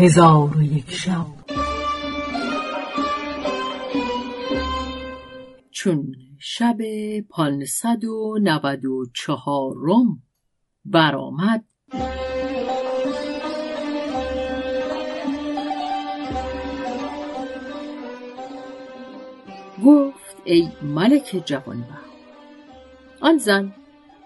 هزار و یک شب. چون شب پانصد و نود و چهارم برآمد. گفت ای ملک جوانبخت آن زن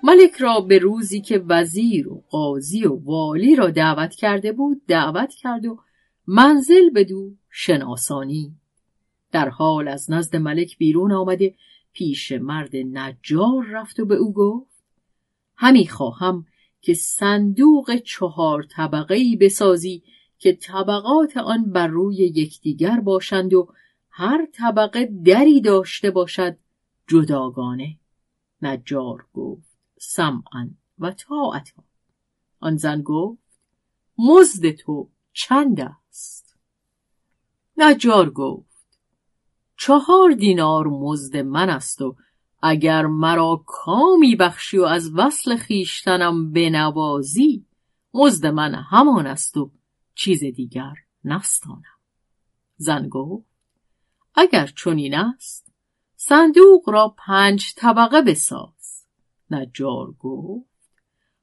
ملک را به روزی که وزیر و قاضی و والی را دعوت کرده بود دعوت کرد و منزل بدو شناسانی. در حال از نزد ملک بیرون آمده پیش مرد نجار رفت و به او گفت همی خواهم که صندوق چهار طبقه ای بسازی که طبقات آن بر روی یکدیگر باشند و هر طبقه دری داشته باشد جداگانه. نجار گفت سمعا و طاعتا. آن زن گفت مزد تو چند است؟ نجار گفت چهار دینار مزد من است و اگر مرا کامی بخشی و از وصل خیشتنم بنوازی مزد من همان است و چیز دیگر نستانم. زن گفت اگر چنین است صندوق را پنج طبقه بساز. نجار گفت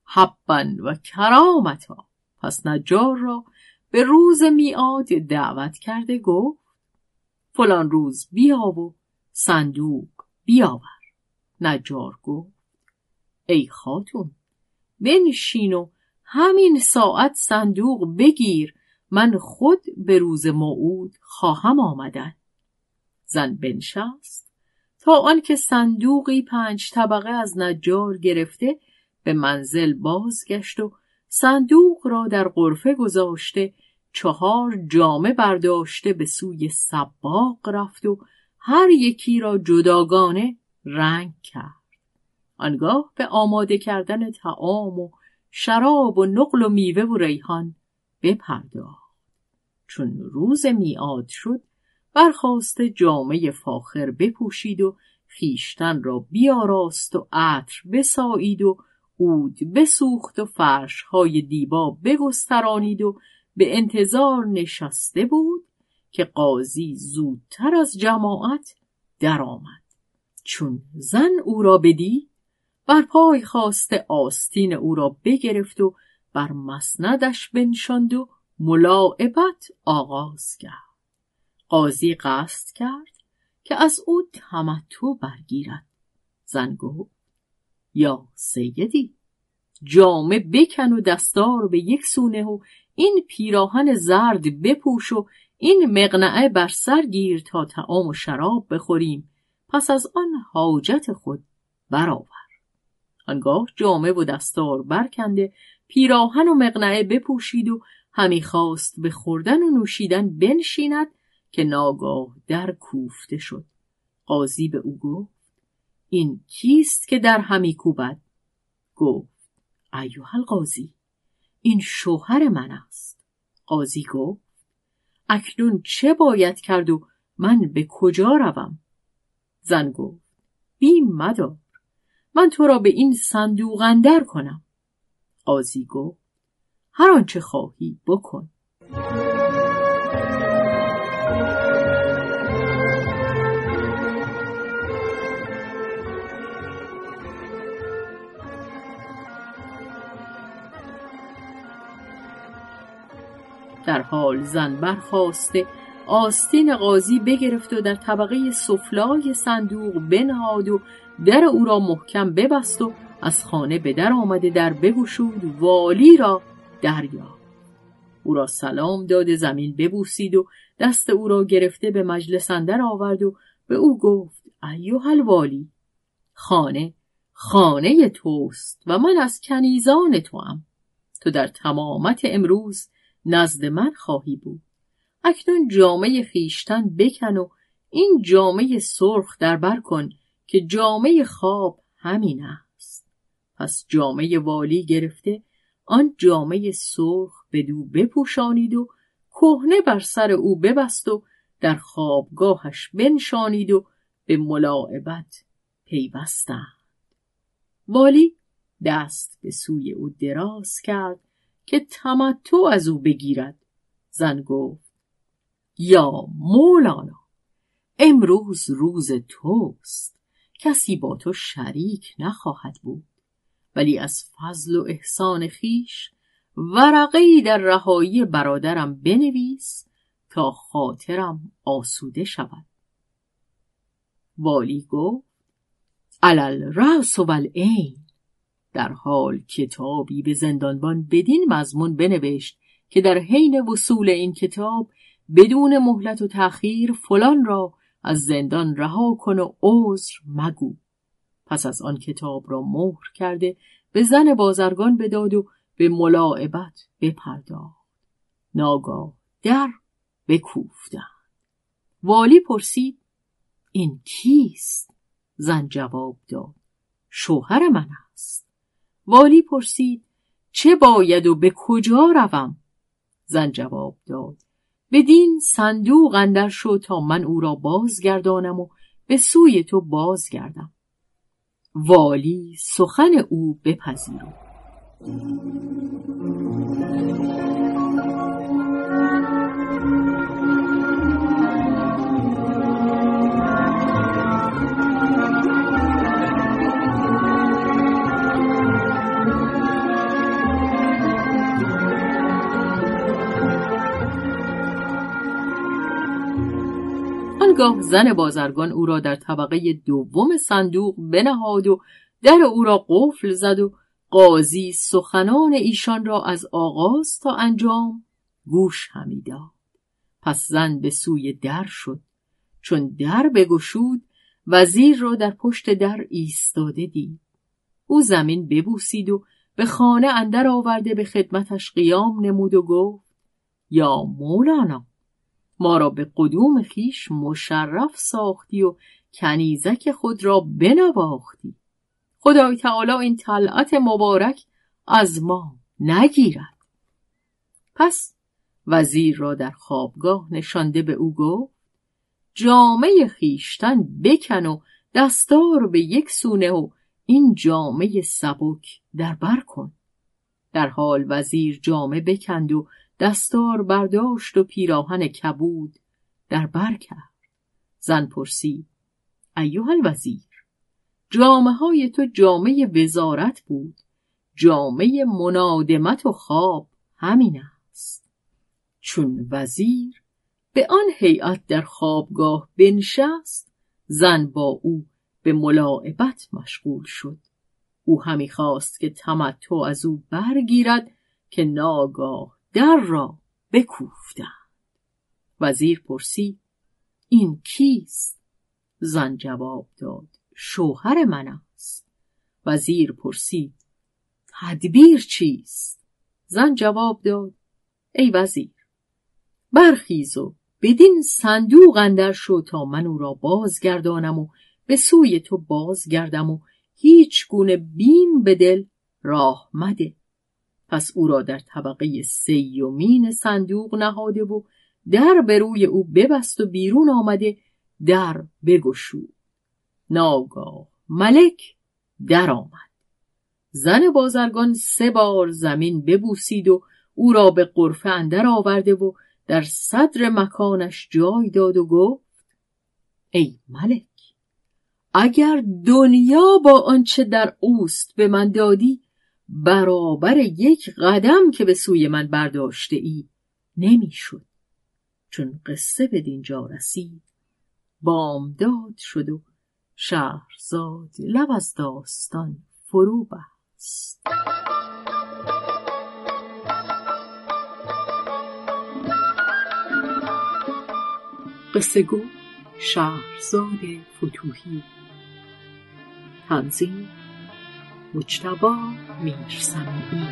حبا و کرامتا. پس نجار را به روز میعاد دعوت کرده گفت فلان روز بیا و صندوق بیاور. نجار گفت ای خاتون بنشین و همین ساعت صندوق بگیر من خود به روز موعود خواهم آمدن. زن بنشست. تا آنکه صندوقی پنج طبقه از نجار گرفته به منزل بازگشت و صندوق را در قرفه گذاشته چهار جامه برداشته به سوی سباق رفت و هر یکی را جداگانه رنگ کرد. آنگاه به آماده کردن تعام و شراب و نقل و میوه و ریحان بپرداخت. چون روز میعاد شد برخواسته جامعه فاخر بپوشید و خیشتن را بیاراست و عطر بسایید و عود بسوخت و فرشهای دیبا بگسترانید و به انتظار نشسته بود که قاضی زودتر از جماعت درآمد. چون زن او را بدید بر پای خواسته آستین او را بگرفت و بر مسندش بنشاند و ملاعبت آغاز کرد. قاضی قصد کرد که از او تمتع برگیرد. زن گفت یا سیدی جامه بکن و دستار به یک سونه و این پیراهن زرد بپوش و این مقنعه بر سر گیر تا تعام و شراب بخوریم. پس از آن حاجت خود برآور. آنگاه جامه و دستار برکنده پیراهن و مقنعه بپوشید و همی خواست به خوردن و نوشیدن بنشیند که ناگاه در کوفته شد. قاضی به او گفت این کیست که در همی کوبد گفت ایوه القاضی این شوهر من است. قاضی گفت اکنون چه باید کرد و من به کجا روم؟ زن گفت بیم مدار من تو را به این صندوق اندر کنم. قاضی گفت هر آنچه خواهی بکن. در حال زن برخواسته آستین قاضی بگرفت و در طبقه سفلای صندوق بنهاد و در او را محکم ببست و از خانه به در آمده در بگشود والی را دریا او را سلام داده زمین ببوسید و دست او را گرفته به مجلس اندر آورد و به او گفت ایوه والی خانه خانه توست و من از کنیزان توام. تو در تمامت امروز نزد من خواهی بود. اکنون جامعه خیشتن بکن و این جامعه سرخ در بر کن که جامعه خواب همین است. پس جامعه والی گرفته آن جامعه سرخ به دو بپوشانید و کهنه بر سر او ببست و در خوابگاهش بنشانید و به ملاعبت پیوستند. والی دست به سوی او دراز کرد که تمتع از او بگیرد. زن گفت یا مولانا امروز روز توست. کسی با تو شریک نخواهد بود. ولی از فضل و احسان خیش ورقهای در رهایی برادرم بنویس تا خاطرم آسوده شود. والی گفت علل رأس و این در حال کتابی به زندانبان بدین مضمون بنوشت که در حین وصول این کتاب بدون مهلت و تأخیر فلان را از زندان رها کن و عذر مگو. پس از آن کتاب را مهر کرده به زن بازرگان بداد و به ملاعبت بپرداخت. ناگاه در بکوفتند. والی پرسید این کیست؟ زن جواب داد شوهر من والی پرسید چه باید و به کجا روم؟ زن جواب داد بدین صندوق اندر شو تا من او را بازگردانم و به سوی تو بازگردم. والی سخن او بپذیرد آنگاه زن بازرگان او را در طبقه دوم صندوق بنهاد و در او را قفل زد و قاضی سخنان ایشان را از آغاز تا انجام گوش همی داد. پس زن به سوی در شد. چون در بگشود وزیر را در پشت در ایستاده دید. او زمین ببوسید و به خانه اندر آورده به خدمتش قیام نمود و گفت یا مولانا ما را به قدوم خیش مشرف ساختی و کنیزک خود را بنواختی. خدای تعالی این طلعت مبارک از ما نگیرد. پس وزیر را در خوابگاه نشانده به او گفت جامعه خیشتن بکن و دستار به یک سونه و این جامعه سبک در بر کن. در حال وزیر جامه بکند و دستار برداشت و پیراهن کبود در بر کرد. زن پرسید ایوه الوزیر جامعه های تو جامعه وزارت بود جامعه منادمت و خواب همین است. چون وزیر به آن هیئت در خوابگاه بنشست زن با او به ملاعبت مشغول شد. او همی خواست که تمتع از او برگیرد که ناگاه در را بکوفتند. وزیر پرسید این کیست؟ زن جواب داد شوهر من است. وزیر پرسید تدبیر چیست؟ زن جواب داد ای وزیر برخیز و بدین صندوق اندر شو تا من او را بازگردانم و به سوی تو بازگردم و هیچ گونه بیم به دل راه مده. پس او را در طبقه سیومین صندوق نهاده و در به روی او ببست و بیرون آمده در بگشود. ناگاه ملک در آمد. زن بازرگان سه بار زمین ببوسید و او را به قرفه اندر آورده و در صدر مکانش جای داد و گفت ای ملک اگر دنیا با آنچه در اوست به من دادی برابر یک قدم که به سوی من برداشته ای نمی‌شد. چون قصه به دینجا رسید بامداد شد و شهرزاد لب از داستان فرو بست. قصه گو شهرزاد فتوهی تنظیم مجتبا میرسمی